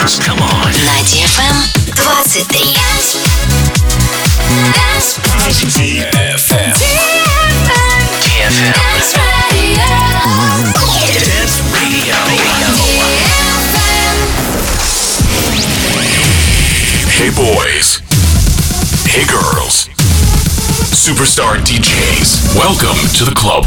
Dance. Come on. На DFM 23. DFM. DFM. Dance Radio. Hey boys. Hey girls. Superstar DJs. Welcome to the club.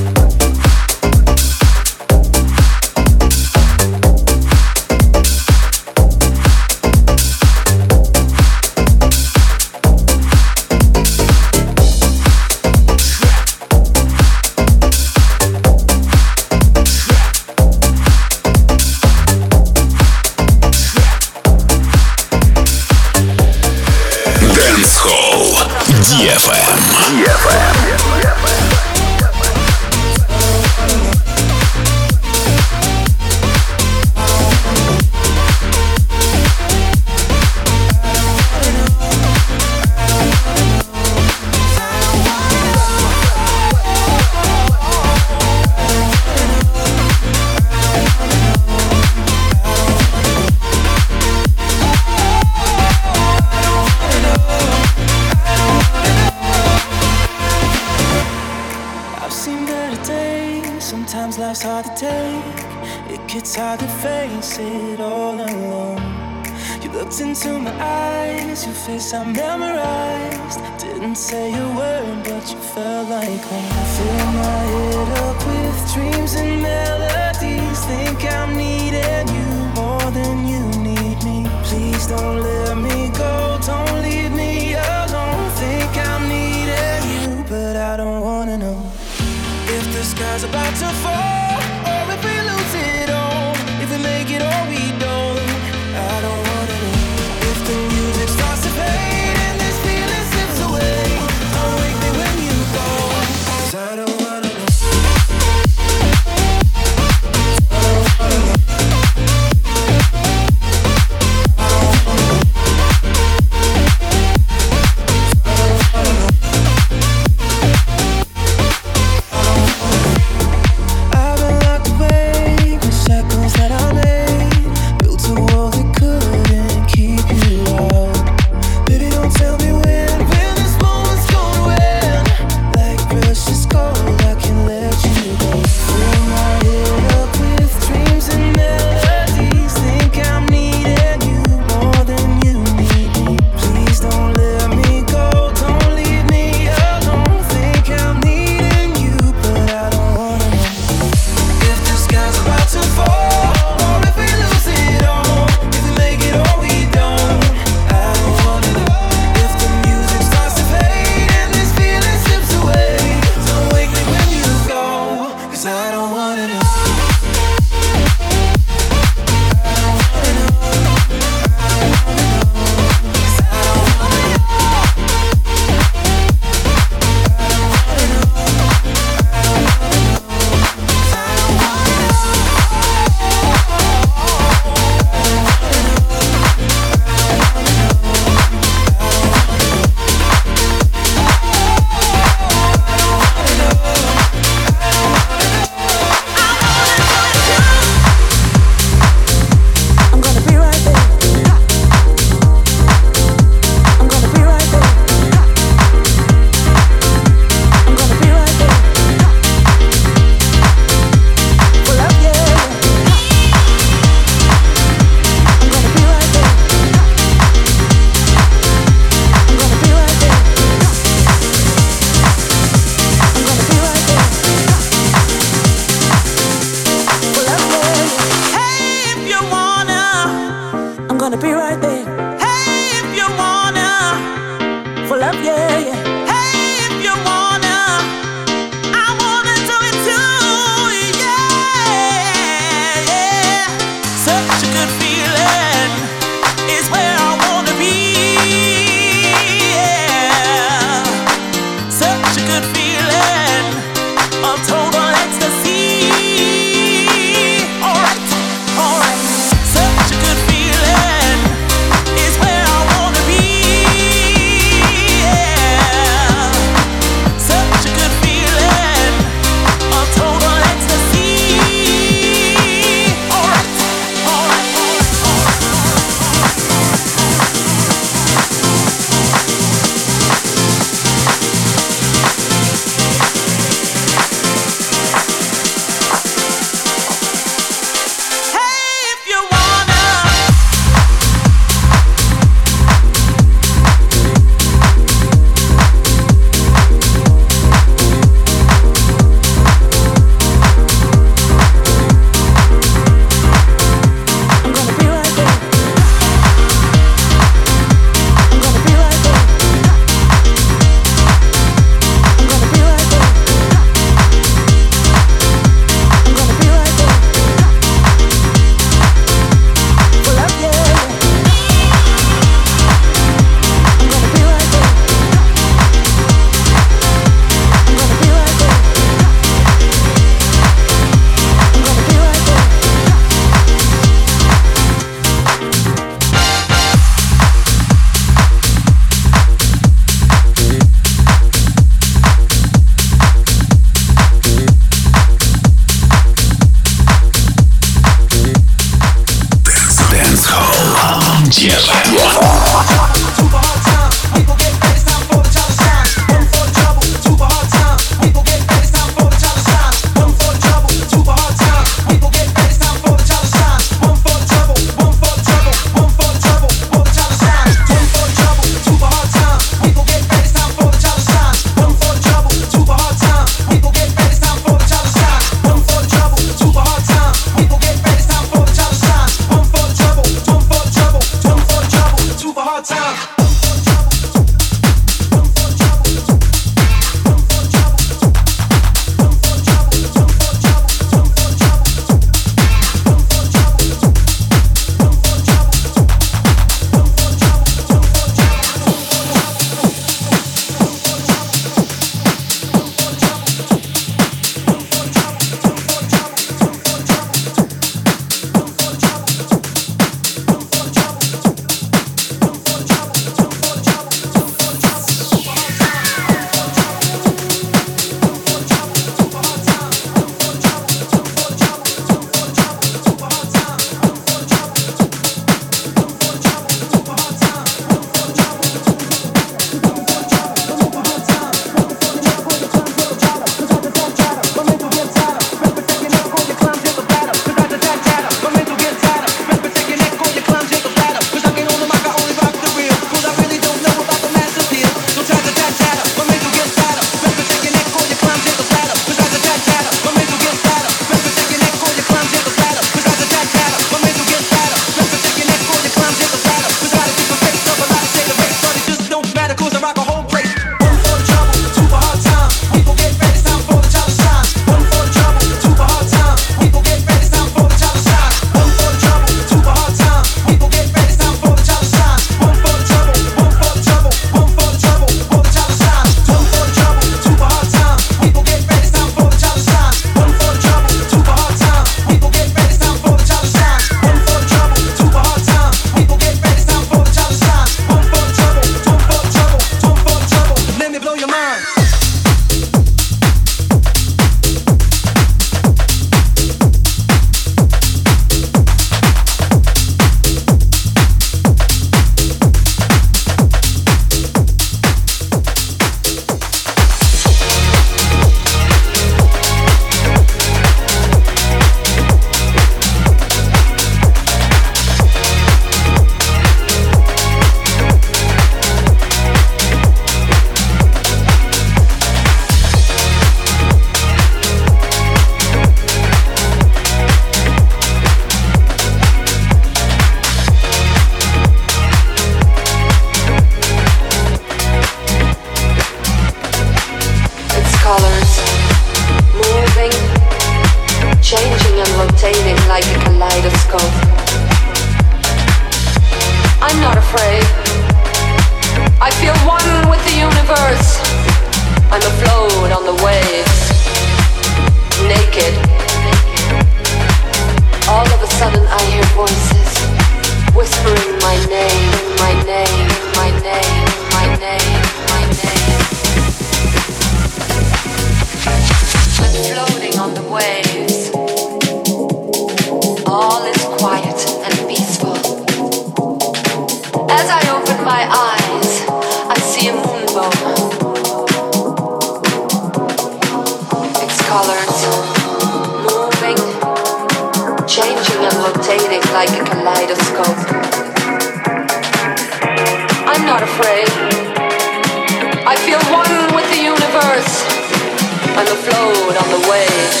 float on the waves,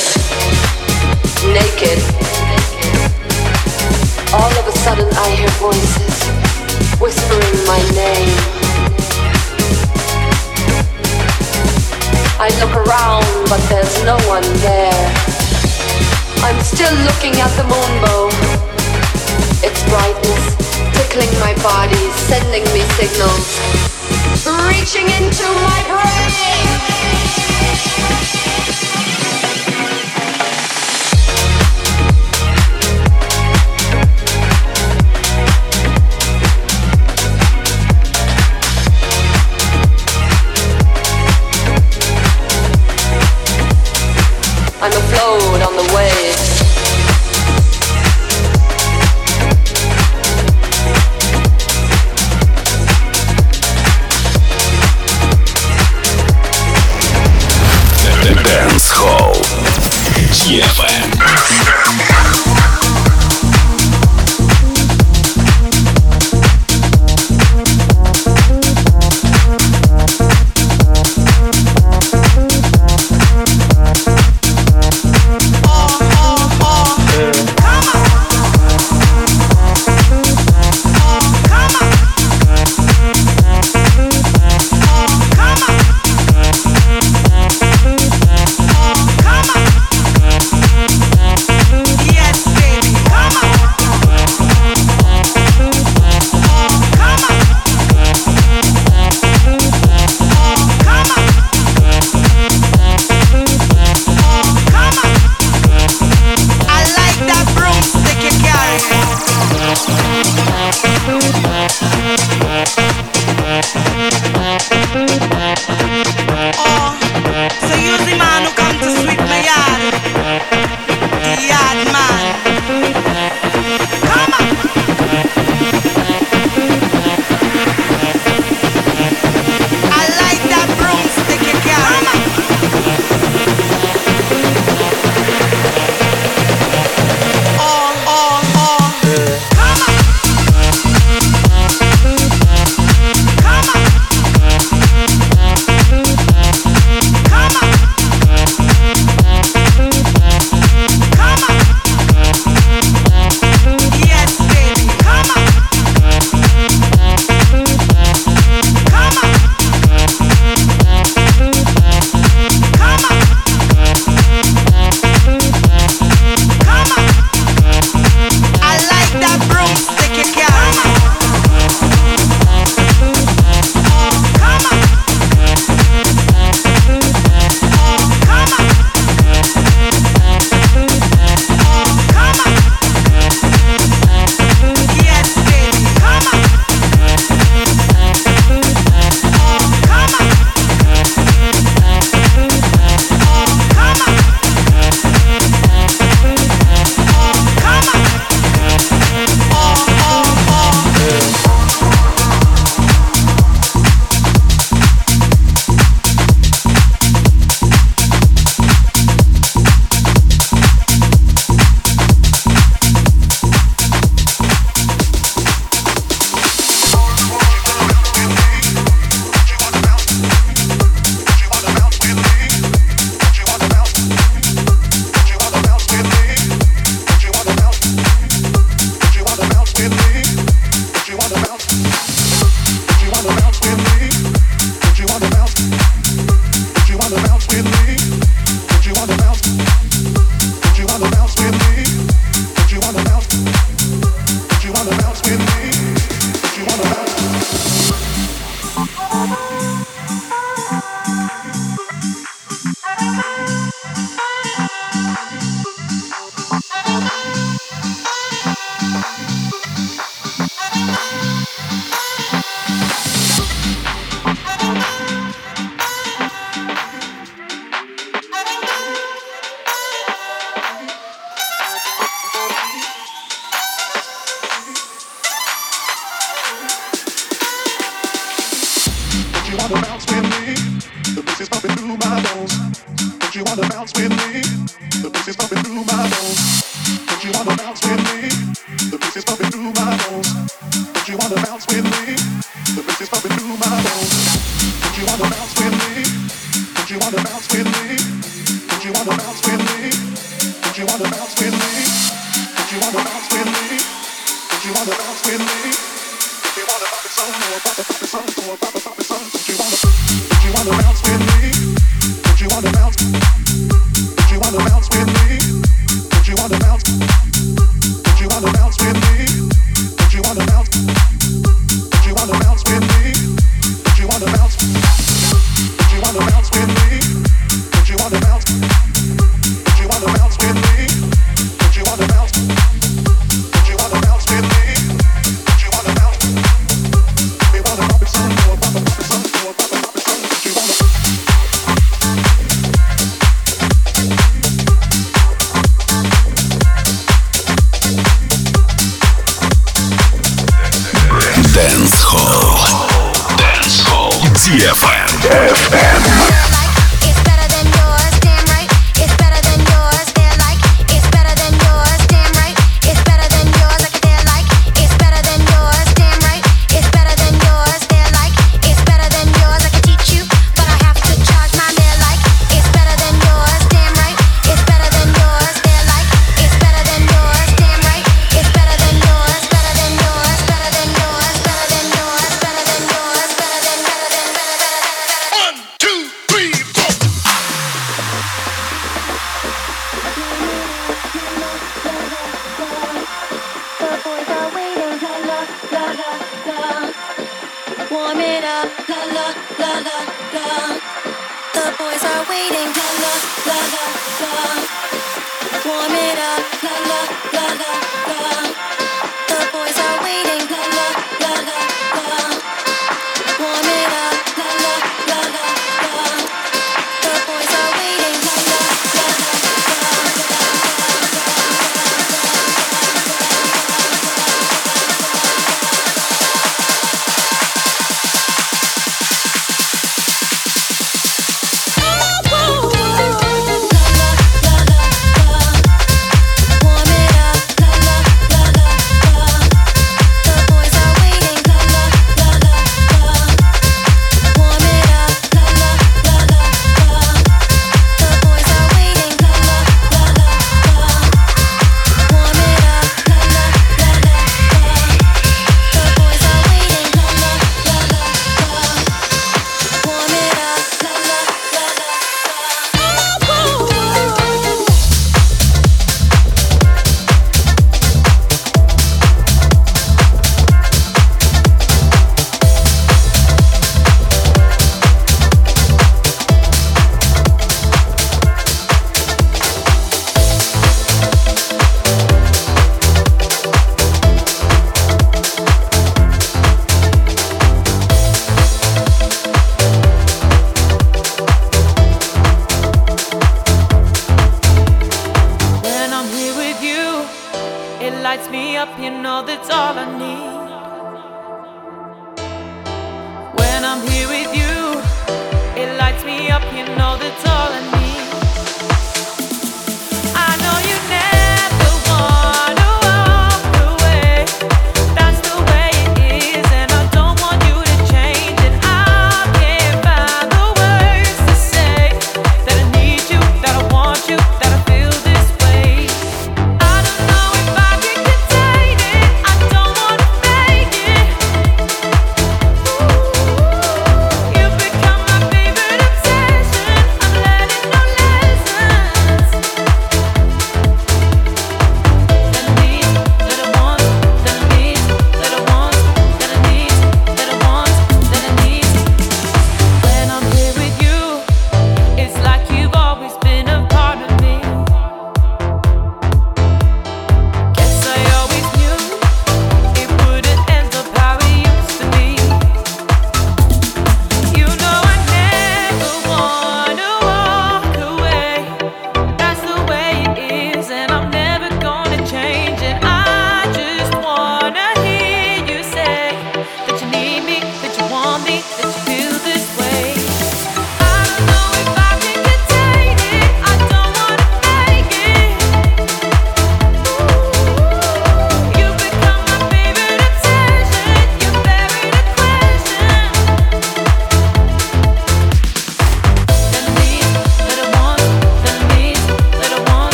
naked. All of a sudden I hear voices whispering my name. I look around, but there's no one there. I'm still looking at the moonbow. Its brightness tickling my body, sending me signals, reaching into my brain. Música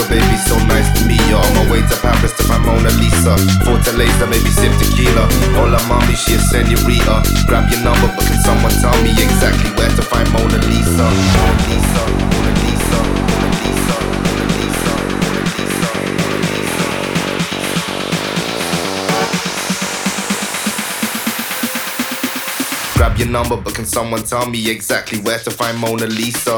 Bonjour, baby, so nice to you. On my way to Paris to find Mona Lisa. Fortaleza, maybe sip tequila. Hola, mommy, she a senorita. Grab your number, but can someone tell me exactly where to find Mona Lisa, Mona Lisa, Mona Lisa, Mona Lisa, Mona Lisa. Grab your number, but can someone tell me exactly where to find Mona Lisa?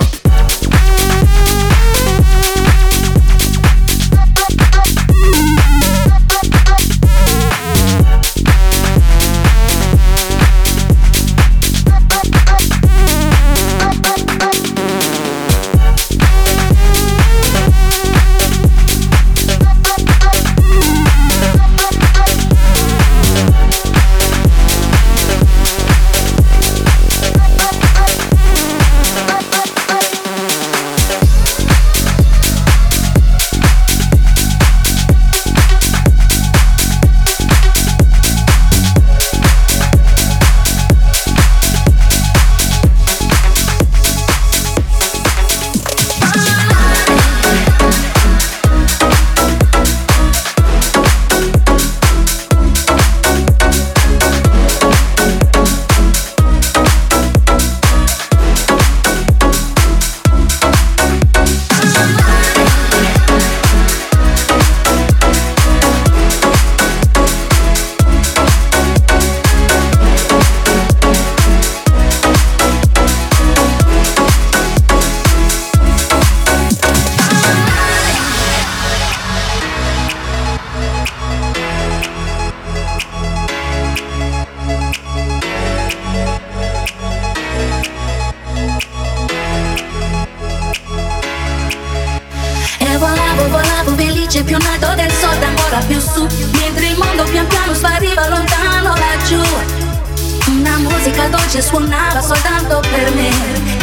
Felice più alto del sole ancora più su. Mentre il mondo pian piano spariva lontano laggiù. Una musica dolce suonava soltanto per me